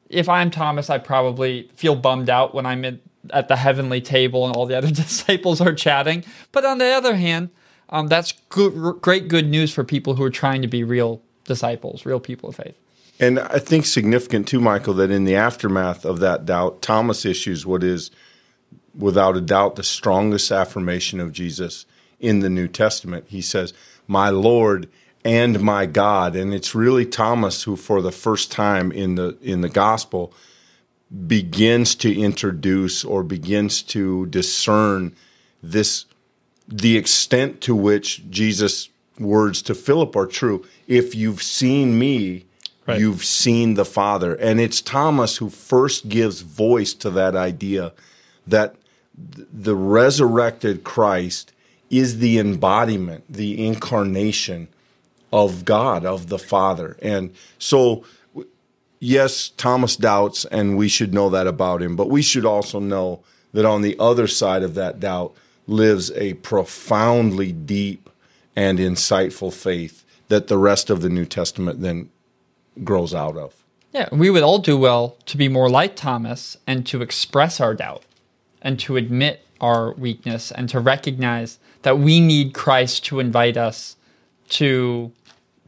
if I'm Thomas, I probably feel bummed out when I'm in, at the heavenly table and all the other disciples are chatting. But on the other hand, um, that's good, great good news for people who are trying to be real disciples, real people of faith. And I think significant too, Michael, that in the aftermath of that doubt, Thomas issues what is, without a doubt, the strongest affirmation of Jesus in the New Testament. He says, My Lord and my God. And it's really Thomas who, for the first time in the in the gospel, begins to introduce or begins to discern this the extent to which Jesus' words to Philip are true. If you've seen me, right. you've seen the Father. And it's Thomas who first gives voice to that idea that the resurrected Christ is the embodiment, the incarnation of God, of the Father. And so, yes, Thomas doubts, and we should know that about him, but we should also know that on the other side of that doubt, lives a profoundly deep and insightful faith that the rest of the New Testament then grows out of. Yeah, we would all do well to be more like Thomas and to express our doubt and to admit our weakness and to recognize that we need Christ to invite us to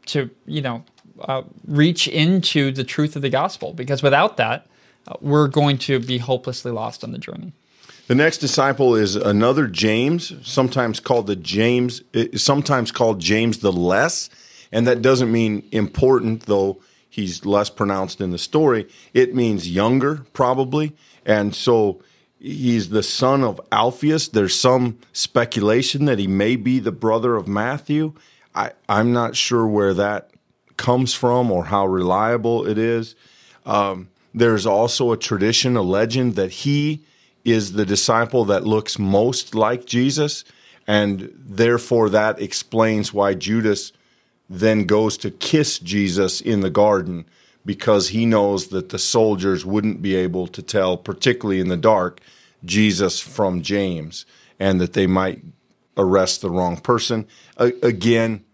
to you know uh, reach into the truth of the gospel because without that uh, we're going to be hopelessly lost on the journey. The next disciple is another James, sometimes called the James, sometimes called James the Less, and that doesn't mean important, though he's less pronounced in the story. It means younger, probably, and so he's the son of Alphaeus. There's some speculation that he may be the brother of Matthew. I, I'm not sure where that comes from or how reliable it is. Um, there's also a tradition, a legend that he is the disciple that looks most like Jesus, and therefore that explains why Judas then goes to kiss Jesus in the garden because he knows that the soldiers wouldn't be able to tell, particularly in the dark, Jesus from James, and that they might arrest the wrong person. again,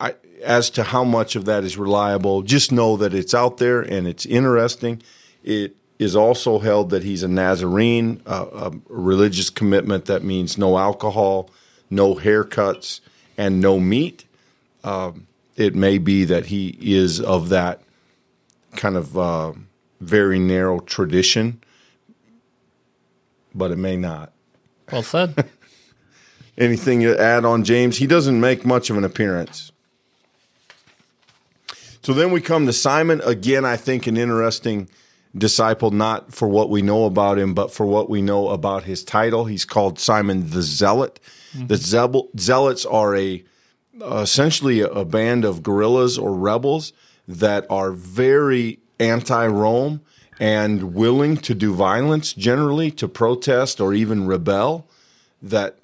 I, as to how much of that is reliable, just know that it's out there and it's interesting. It is also held that he's a Nazarene, uh, a religious commitment that means no alcohol, no haircuts, and no meat. Um, it may be that he is of that kind of uh, very narrow tradition, but it may not. Well said. Anything to add on James? He doesn't make much of an appearance. So then we come to Simon. Again, I think an interesting disciple not for what we know about him, but for what we know about his title. He's called Simon the Zealot. Mm-hmm. The Zealots are a essentially a band of guerrillas or rebels that are very anti-Rome and willing to do violence generally to protest or even rebel that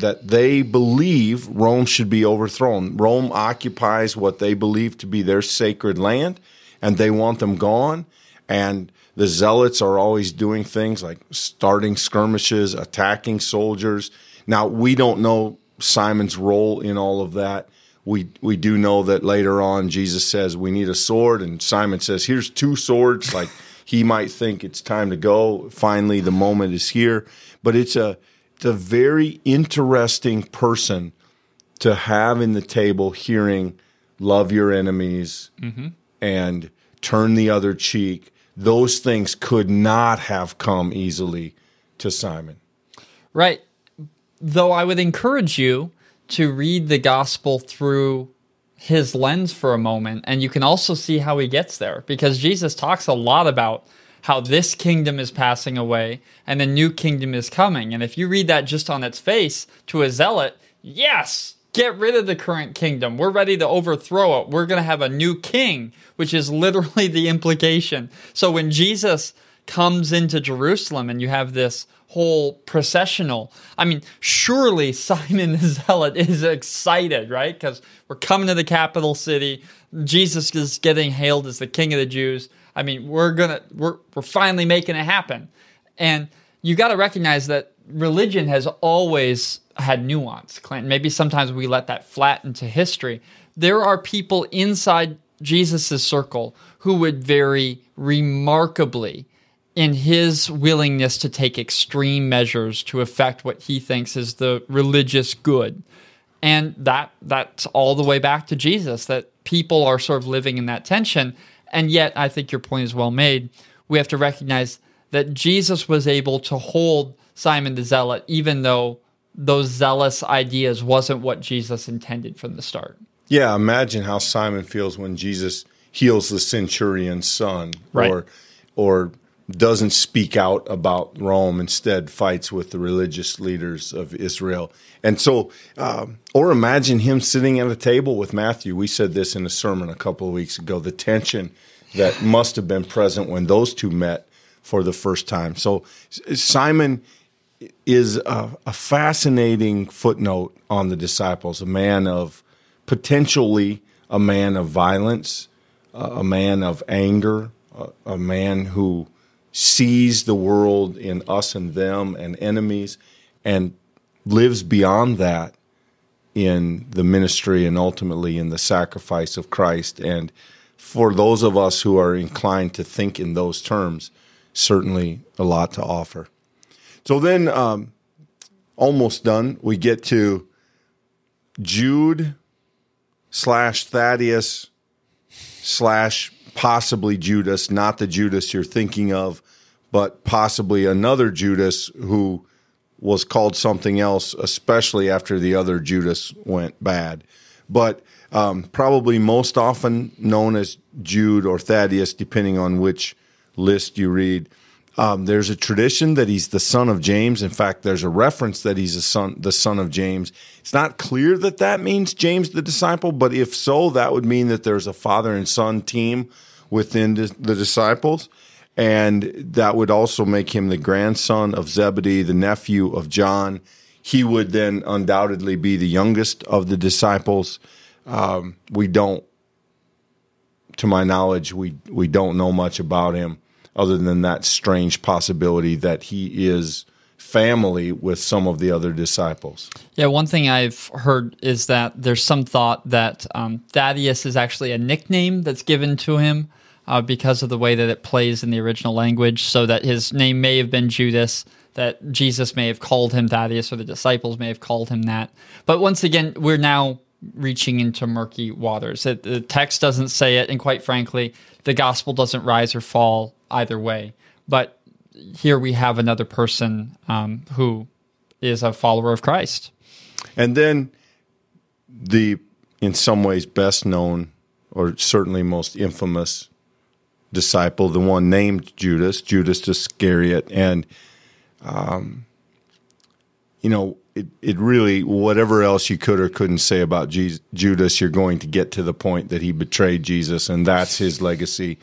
that they believe Rome should be overthrown. Rome occupies what they believe to be their sacred land and they want them gone and the zealots are always doing things like starting skirmishes, attacking soldiers. Now, we don't know Simon's role in all of that. We, we do know that later on Jesus says we need a sword, and Simon says, Here's two swords. Like he might think it's time to go. Finally, the moment is here. But it's a, it's a very interesting person to have in the table hearing love your enemies mm-hmm. and turn the other cheek those things could not have come easily to Simon. Right. Though I would encourage you to read the gospel through his lens for a moment, and you can also see how he gets there because Jesus talks a lot about how this kingdom is passing away and the new kingdom is coming. And if you read that just on its face to a zealot, yes, get rid of the current kingdom. We're ready to overthrow it. We're going to have a new king, which is literally the implication. So when Jesus comes into Jerusalem and you have this whole processional. I mean, surely Simon the Zealot is excited, right? Because we're coming to the capital city. Jesus is getting hailed as the King of the Jews. I mean, we're gonna we're we're finally making it happen. And you got to recognize that religion has always had nuance, Clinton. Maybe sometimes we let that flatten to history. There are people inside Jesus' circle who would vary remarkably in his willingness to take extreme measures to affect what he thinks is the religious good. And that that's all the way back to Jesus that people are sort of living in that tension. And yet I think your point is well made. We have to recognize that Jesus was able to hold Simon the Zealot even though those zealous ideas wasn't what Jesus intended from the start. Yeah, imagine how Simon feels when Jesus heals the centurion's son right. or or doesn't speak out about Rome, instead fights with the religious leaders of Israel. And so, um, or imagine him sitting at a table with Matthew. We said this in a sermon a couple of weeks ago the tension that must have been present when those two met for the first time. So, Simon is a, a fascinating footnote on the disciples, a man of potentially a man of violence, a man of anger, a man who sees the world in us and them and enemies and lives beyond that in the ministry and ultimately in the sacrifice of Christ. And for those of us who are inclined to think in those terms, certainly a lot to offer. So then, um, almost done, we get to Jude slash Thaddeus slash possibly Judas, not the Judas you're thinking of, but possibly another Judas who was called something else, especially after the other Judas went bad. But um, probably most often known as Jude or Thaddeus, depending on which list you read. Um, there's a tradition that he's the son of James. In fact, there's a reference that he's a son, the son of James. It's not clear that that means James the disciple, but if so, that would mean that there's a father and son team within the disciples. And that would also make him the grandson of Zebedee, the nephew of John. He would then undoubtedly be the youngest of the disciples. Um, we don't, to my knowledge, we, we don't know much about him other than that strange possibility that he is family with some of the other disciples. Yeah, one thing I've heard is that there's some thought that um, Thaddeus is actually a nickname that's given to him uh, because of the way that it plays in the original language, so that his name may have been Judas, that Jesus may have called him Thaddeus, or the disciples may have called him that. But once again, we're now reaching into murky waters. It, the text doesn't say it, and quite frankly, the gospel doesn't rise or fall either way. But here we have another person um, who is a follower of Christ. And then the, in some ways, best known or certainly most infamous disciple, the one named Judas, Judas Iscariot, and um, you know, it, it really whatever else you could or couldn't say about Jesus, Judas, you're going to get to the point that he betrayed Jesus, and that's his legacy.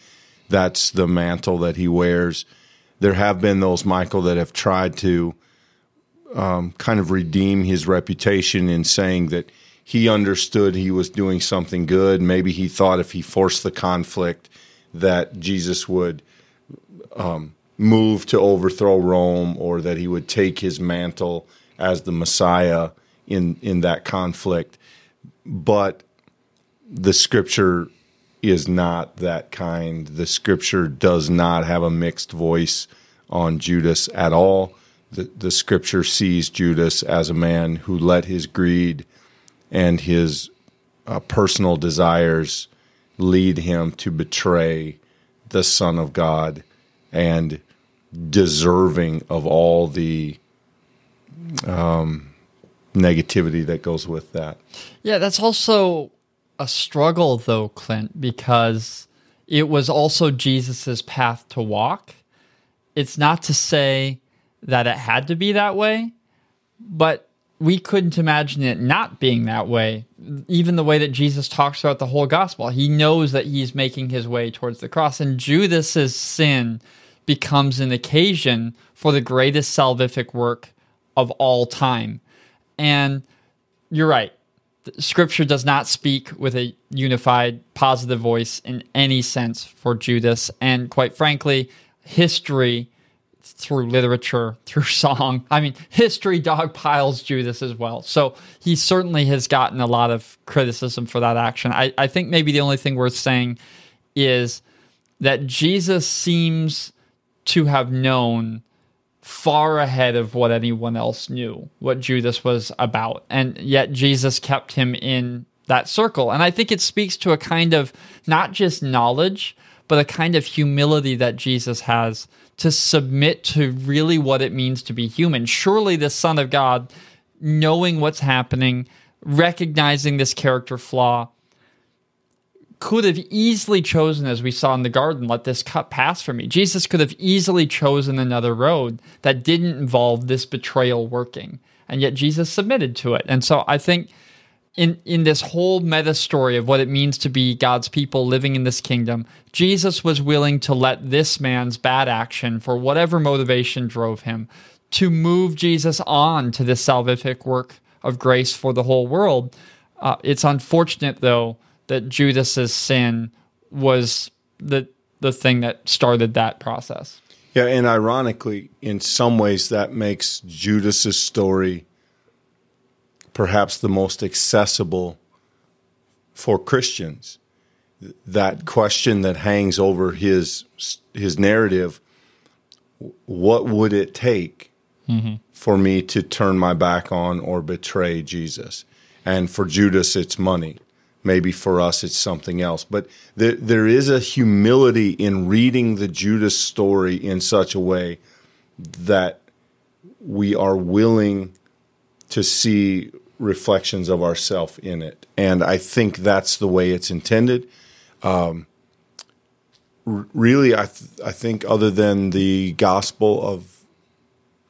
That's the mantle that he wears. There have been those Michael that have tried to um, kind of redeem his reputation in saying that he understood he was doing something good. Maybe he thought if he forced the conflict that Jesus would um, move to overthrow Rome or that he would take his mantle as the Messiah in, in that conflict. But the scripture is not that kind. The scripture does not have a mixed voice on Judas at all. The, the scripture sees Judas as a man who let his greed and his uh, personal desires lead him to betray the Son of God and deserving of all the um, negativity that goes with that. Yeah, that's also a struggle, though, Clint, because it was also Jesus's path to walk. It's not to say that it had to be that way, but we couldn't imagine it not being that way. Even the way that Jesus talks about the whole gospel, he knows that he's making his way towards the cross. And Judas's sin becomes an occasion for the greatest salvific work of all time. And you're right. Scripture does not speak with a unified positive voice in any sense for Judas. And quite frankly, history through literature, through song. I mean, history dogpiles Judas as well. So he certainly has gotten a lot of criticism for that action. I, I think maybe the only thing worth saying is that Jesus seems to have known far ahead of what anyone else knew what Judas was about. And yet Jesus kept him in that circle. And I think it speaks to a kind of not just knowledge, but a kind of humility that Jesus has to submit to really what it means to be human. Surely the Son of God, knowing what's happening, recognizing this character flaw, could have easily chosen, as we saw in the garden, let this cup pass for me. Jesus could have easily chosen another road that didn't involve this betrayal working. And yet Jesus submitted to it. And so I think in, in this whole meta story of what it means to be God's people living in this kingdom, Jesus was willing to let this man's bad action, for whatever motivation drove him, to move Jesus on to this salvific work of grace for the whole world. Uh, it's unfortunate, though, that Judas's sin was the the thing that started that process. Yeah, and ironically, in some ways, that makes Judas's story perhaps the most accessible for Christians. That question that hangs over his his narrative: What would it take mm-hmm. for me to turn my back on or betray Jesus? And for Judas, it's money. Maybe for us, it's something else. But there, there is a humility in reading the Judas story in such a way that we are willing to see reflections of ourself in it. And I think that's the way it's intended. Um, r- really, I, th- I think, other than the Gospel of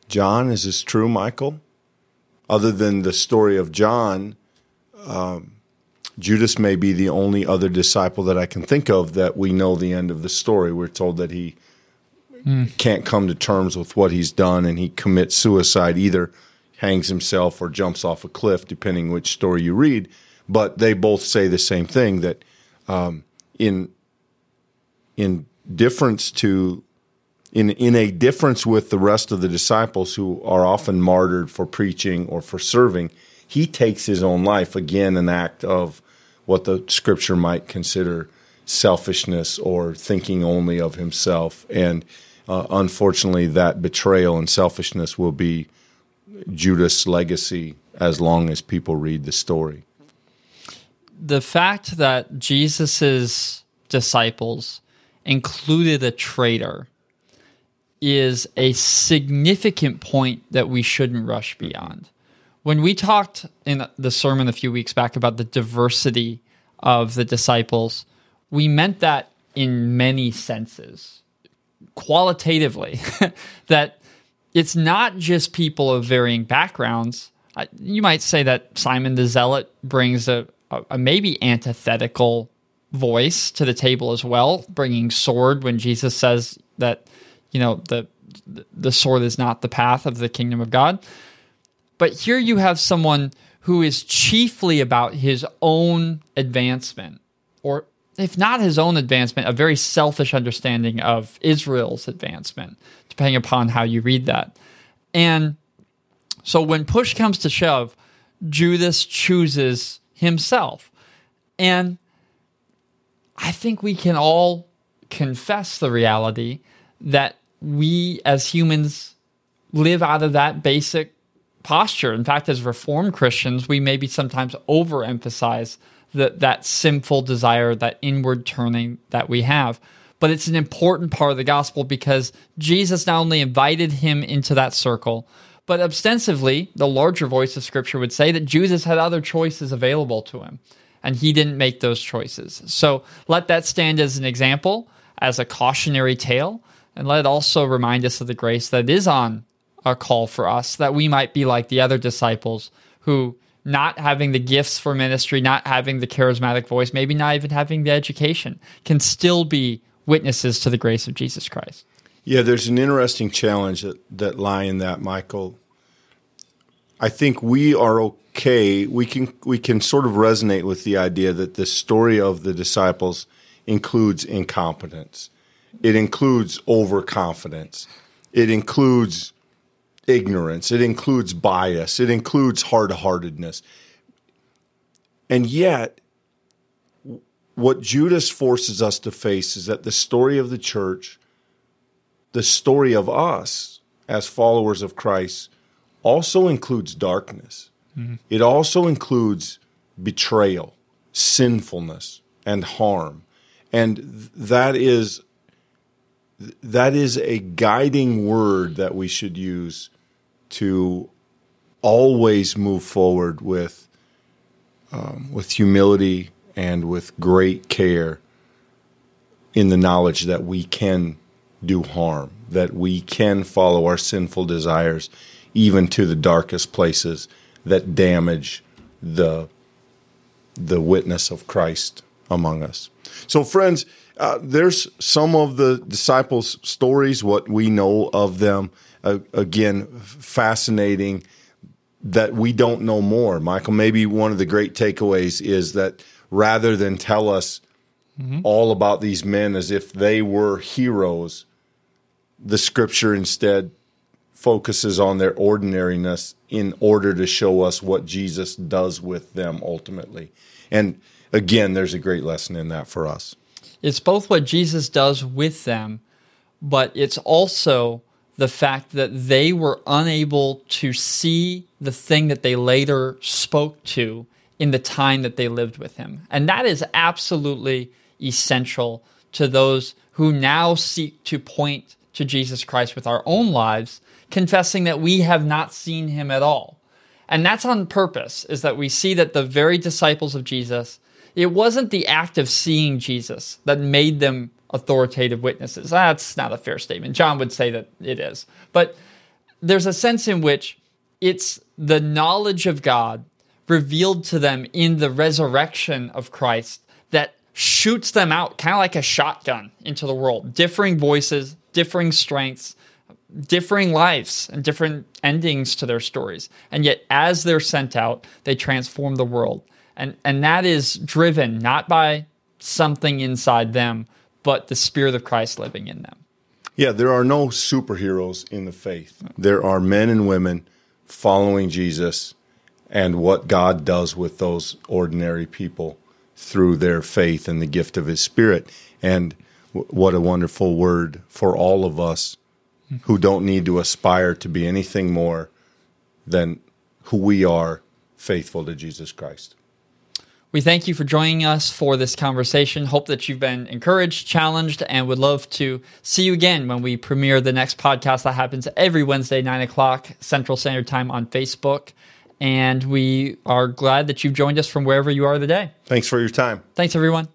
John, is this true, Michael? Other than the story of John, um, Judas may be the only other disciple that I can think of that we know the end of the story. We're told that he mm. can't come to terms with what he's done and he commits suicide, either hangs himself or jumps off a cliff, depending which story you read. But they both say the same thing that um, in in difference to in in a difference with the rest of the disciples who are often martyred for preaching or for serving, he takes his own life again, an act of what the scripture might consider selfishness or thinking only of himself. And uh, unfortunately, that betrayal and selfishness will be Judas' legacy as long as people read the story. The fact that Jesus's disciples included a traitor is a significant point that we shouldn't rush mm-hmm. beyond. When we talked in the sermon a few weeks back about the diversity of the disciples, we meant that in many senses. Qualitatively, that it's not just people of varying backgrounds. You might say that Simon the Zealot brings a, a, a maybe antithetical voice to the table as well, bringing sword when Jesus says that you know the the sword is not the path of the kingdom of God. But here you have someone who is chiefly about his own advancement, or if not his own advancement, a very selfish understanding of Israel's advancement, depending upon how you read that. And so when push comes to shove, Judas chooses himself. And I think we can all confess the reality that we as humans live out of that basic posture. In fact, as Reformed Christians, we maybe sometimes overemphasize that that sinful desire, that inward turning that we have. But it's an important part of the gospel because Jesus not only invited him into that circle, but ostensibly, the larger voice of Scripture would say that Jesus had other choices available to him, and he didn't make those choices. So let that stand as an example, as a cautionary tale, and let it also remind us of the grace that is on a call for us that we might be like the other disciples who not having the gifts for ministry, not having the charismatic voice, maybe not even having the education, can still be witnesses to the grace of Jesus Christ. Yeah, there's an interesting challenge that, that lie in that, Michael. I think we are okay. We can we can sort of resonate with the idea that the story of the disciples includes incompetence. It includes overconfidence. It includes ignorance. It includes bias. It includes hard-heartedness. And yet, what Judas forces us to face is that the story of the church, the story of us as followers of Christ, also includes darkness. Mm-hmm. It also includes betrayal, sinfulness, and harm. And that is that is a guiding word that we should use to always move forward with um, with humility and with great care in the knowledge that we can do harm, that we can follow our sinful desires even to the darkest places that damage the the witness of Christ among us. So, friends, uh, there's some of the disciples' stories, what we know of them. Uh, again, fascinating that we don't know more. Michael, maybe one of the great takeaways is that rather than tell us mm-hmm. all about these men as if they were heroes, the scripture instead focuses on their ordinariness in order to show us what Jesus does with them ultimately. And again, there's a great lesson in that for us. It's both what Jesus does with them, but it's also the fact that they were unable to see the thing that they later spoke to in the time that they lived with him. And that is absolutely essential to those who now seek to point to Jesus Christ with our own lives, confessing that we have not seen him at all. And that's on purpose, is that we see that the very disciples of Jesus it wasn't the act of seeing Jesus that made them authoritative witnesses. That's not a fair statement. John would say that it is. But there's a sense in which it's the knowledge of God revealed to them in the resurrection of Christ that shoots them out kind of like a shotgun into the world. Differing voices, differing strengths, differing lives, and different endings to their stories. And yet, as they're sent out, they transform the world and and that is driven not by something inside them but the spirit of christ living in them yeah there are no superheroes in the faith there are men and women following jesus and what god does with those ordinary people through their faith and the gift of his spirit and w- what a wonderful word for all of us who don't need to aspire to be anything more than who we are faithful to jesus christ we thank you for joining us for this conversation. Hope that you've been encouraged, challenged, and would love to see you again when we premiere the next podcast that happens every Wednesday, 9 o'clock Central Standard Time on Facebook. And we are glad that you've joined us from wherever you are today. Thanks for your time. Thanks, everyone.